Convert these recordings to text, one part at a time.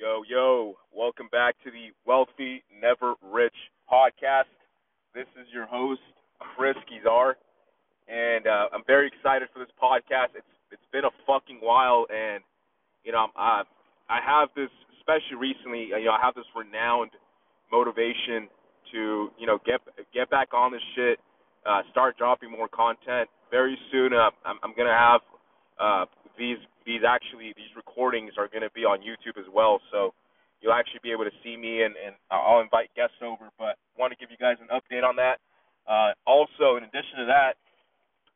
Yo, yo, welcome back to the Wealthy Never Rich podcast. This is your host, Chris Gizar, and uh, I'm very excited for this podcast. It's it's been a fucking while, and you know, I I have this, especially recently, you know, I have this renowned motivation to you know get get back on this shit, uh, start dropping more content. Very soon, uh, I'm I'm gonna have uh, these these actually these recordings are gonna be on YouTube as well, so you'll actually be able to see me and, and I'll invite guests over. But want to give you guys an update on that. Uh, also, in addition to that,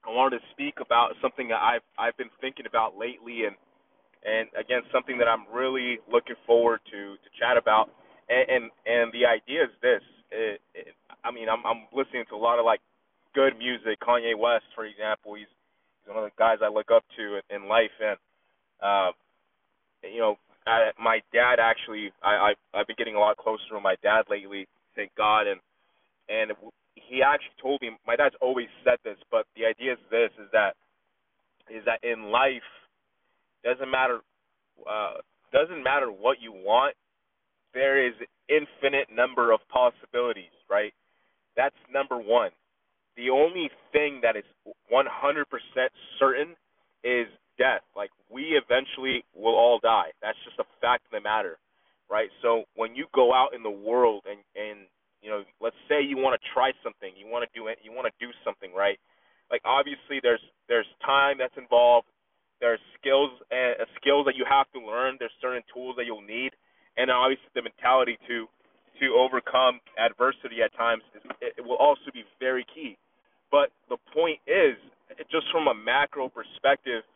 I wanted to speak about something that I've I've been thinking about lately, and and again something that I'm really looking forward to to chat about. And and, and the idea is this. It, it, I mean, I'm I'm listening to a lot of like good music. Kanye West, for example, he's he's one of the guys I look up to in, life, and uh, you know, I, my dad actually, I, I I've been getting a lot closer with my dad lately. Thank God, and and he actually told me. My dad's always said this, but the idea is this: is that is that in life doesn't matter uh, doesn't matter what you want. There is infinite number of possibilities, right? That's number one. The only thing that is 100% certain is death. Like we eventually will all die. That's just a fact of the matter, right? So when you go out in the world and and you know, let's say you want to try something, you want to do it, you want to do something, right? Like obviously there's there's time that's involved. There's skills uh, skills that you have to learn. There's certain tools that you'll need, and obviously the mentality to to overcome adversity at times is, it will also be very key. But the point is, just from a macro perspective,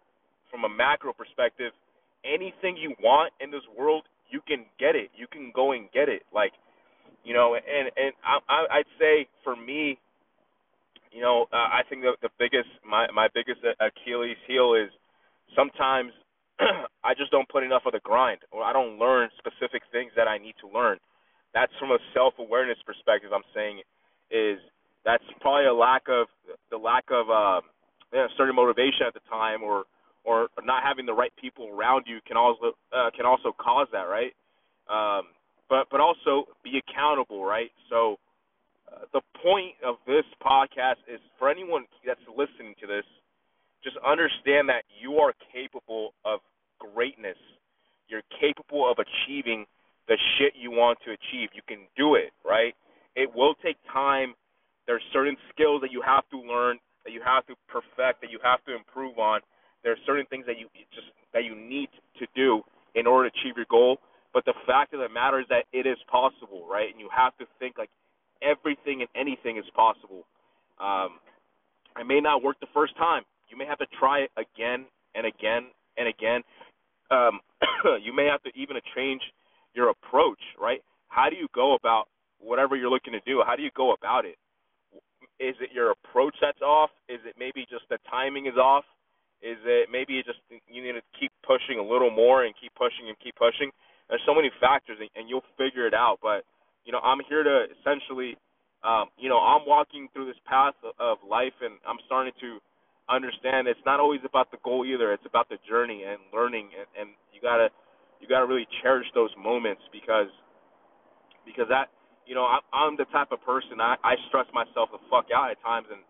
from a macro perspective, anything you want in this world, you can get it. You can go and get it. Like, you know, and and I, I I'd say for me, you know, uh, I think the the biggest my my biggest Achilles heel is sometimes I just don't put enough of the grind, or I don't learn specific things that I need to learn. That's from a self awareness perspective. I'm saying is that's probably a lack of the lack of uh, you know, certain motivation at the time, or or not having the right people around you can also uh, can also cause that, right? Um, but but also be accountable, right? So uh, the point of this podcast is for anyone that's listening to this, just understand that you are capable of greatness. You're capable of achieving the shit you want to achieve. You can do it, right? It will take time. There's certain skills that you have to learn, that you have to perfect, that you have to improve on there are certain things that you just that you need to do in order to achieve your goal. But the fact of the matter is that it is possible, right? And you have to think like everything and anything is possible. Um, it may not work the first time. You may have to try it again and again and again. Um, you may have to even change your approach, right? How do you go about whatever you're looking to do? How do you go about it? Is it your approach that's off? Is it maybe just the timing is off? is that maybe you just you need to keep pushing a little more and keep pushing and keep pushing. There's so many factors, and, and you'll figure it out. But you know, I'm here to essentially, um, you know, I'm walking through this path of life, and I'm starting to understand it's not always about the goal either. It's about the journey and learning, and, and you gotta you gotta really cherish those moments because because that you know I'm, I'm the type of person I, I stress myself the fuck out at times, and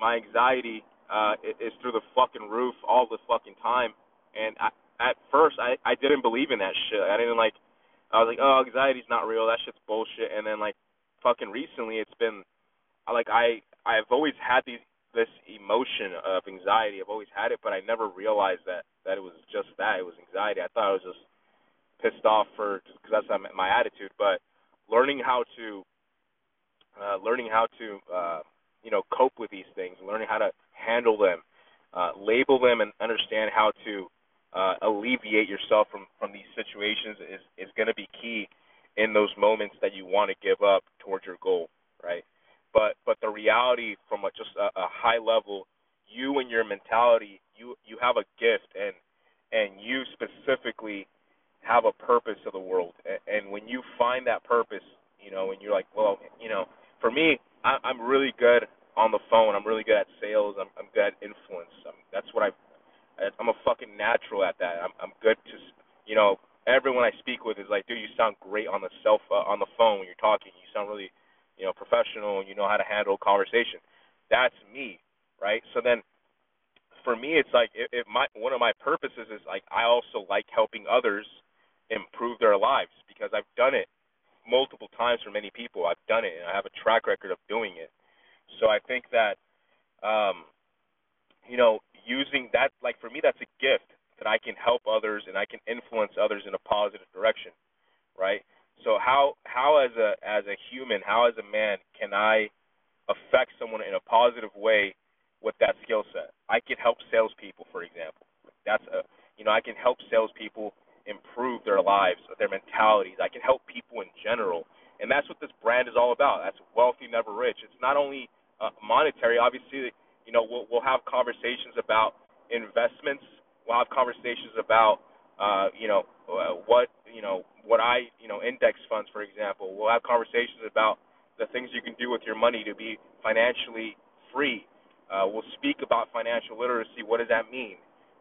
my anxiety uh, is through the fucking roof all the fucking time. And I, at first, I I didn't believe in that shit. I didn't like. I was like, oh, anxiety's not real. That shit's bullshit. And then like, fucking recently, it's been, like I I've always had these this emotion of anxiety. I've always had it, but I never realized that that it was just that. It was anxiety. I thought I was just pissed off for because that's my attitude. But learning how to uh, learning how to uh, you know cope with these things, learning how to handle them, uh, label them, and understand how to uh, alleviate yourself from from these situations is is going to be key in those moments that you want to give up towards your goal, right? But but the reality from a, just a, a high level, you and your mentality, you you have a gift, and and you specifically have a purpose of the world. And, when you find that purpose, you know, and you're like, well, you know, for me, I, I'm really good on the phone. I'm really good at sales. I'm I'm good at influence. I'm, that's what I I'm a fucking natural at that. I'm I'm good to you know everyone I speak with is like, dude, you sound great on the self uh, on the phone when you're talking. You sound really, you know, professional. You know how to handle conversation. That's me, right? So then, for me, it's like it my one of my purposes is like I also like helping others improve their lives because I've done it multiple times for many people. I've done it and I have a track record of doing it. So I think that um you know, using that like for me that's a gift that I can help others and I can influence others in a positive direction, right? So how how as a as a human, how as a man can I affect someone in a positive way with that skill set? I can help salespeople, for example. That's a you know I can help salespeople improve their lives, their mentalities. I can help people in general, and that's what this brand is all about. That's wealthy, never rich. It's not only uh, monetary. Obviously, you know we'll, we'll have conversations about investments We'll have conversations about, uh, you know, uh, what you know, what I, you know, index funds, for example. We'll have conversations about the things you can do with your money to be financially free. Uh, we'll speak about financial literacy. What does that mean,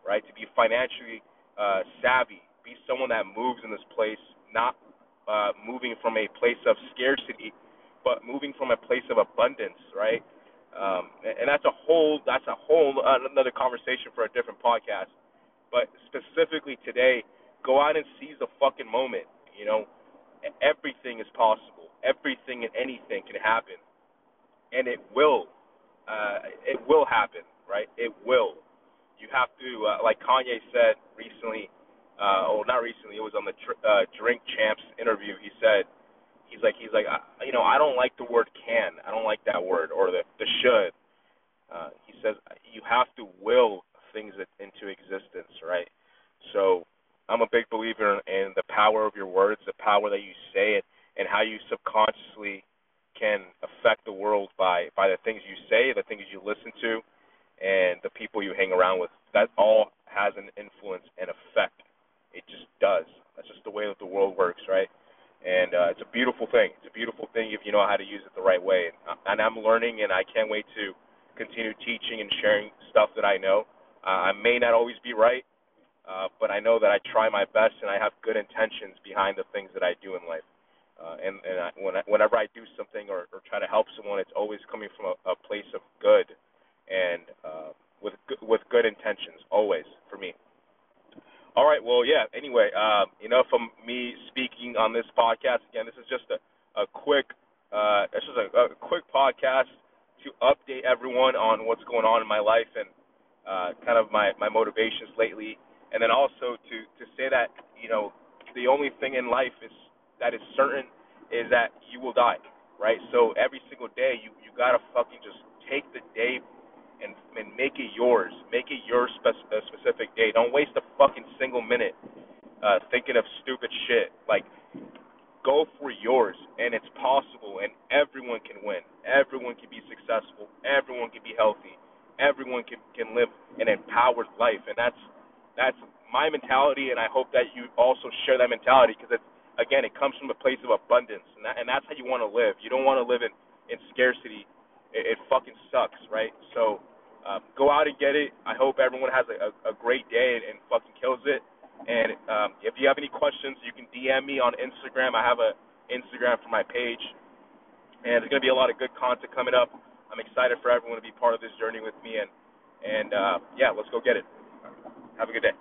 right? To be financially uh, savvy, be someone that moves in this place, not uh, moving from a place of scarcity, but moving from a place of abundance, right? Um, and that's a whole that's a whole another conversation for a different podcast. But specifically today, go out and seize the fucking moment. You know, everything is possible. Everything and anything can happen, and it will. Uh, it will happen, right? It will. You have to, uh, like Kanye said recently. Uh, well, not recently. It was on the tr- uh, Drink Champs interview. He said, he's like, he's like, I, you know, I don't like the word can. I don't like that word or the the should. Uh, he says you have to will things into existence, right? So I'm a big believer in the power of your words, the power that you say it, and how you subconsciously can affect the world by by the things you say, the things you listen to, and the people you hang around with. That all has an influence and effect. It just does. That's just the way that the world works, right? And uh, it's a beautiful thing. It's a beautiful thing if you know how to use it the right way. And, uh, and I'm learning, and I can't wait to continue teaching and sharing stuff that I know. Uh, I may not always be right, uh, but I know that I try my best and I have good intentions behind the things that I do in life. Uh, and and I, when I, whenever I do something or, or try to help someone, it's always coming from a, a place of good and uh, with with good intentions, always for me. All right, well, yeah. Anyway, uh, enough of me speaking on this podcast. Again, this is just a, a quick, uh, this is a, a quick podcast to update everyone on what's going on in my life and uh, kind of my my motivations lately, and then also to to say that you know the only thing in life is that is certain is that you will die, right? So every single day you you gotta fucking just take the day and and make it yours, make it your spec- specific day. Don't waste a fucking single minute uh, thinking of stupid shit. Like go for yours, and it's possible, and everyone can win. Everyone can be successful. Everyone can be healthy everyone can can live an empowered life, and that's that's my mentality, and I hope that you also share that mentality because it's again it comes from a place of abundance, and that, and that's how you want to live. You don't want to live in in scarcity. It, it fucking sucks, right? So uh, go out and get it. I hope everyone has a, a, a great day and, and fucking kills it. And um, if you have any questions, you can DM me on Instagram. I have a Instagram for my page, and there's gonna be a lot of good content coming up. I'm excited for everyone to be part of this journey with me, and and uh, yeah, let's go get it. Have a good day.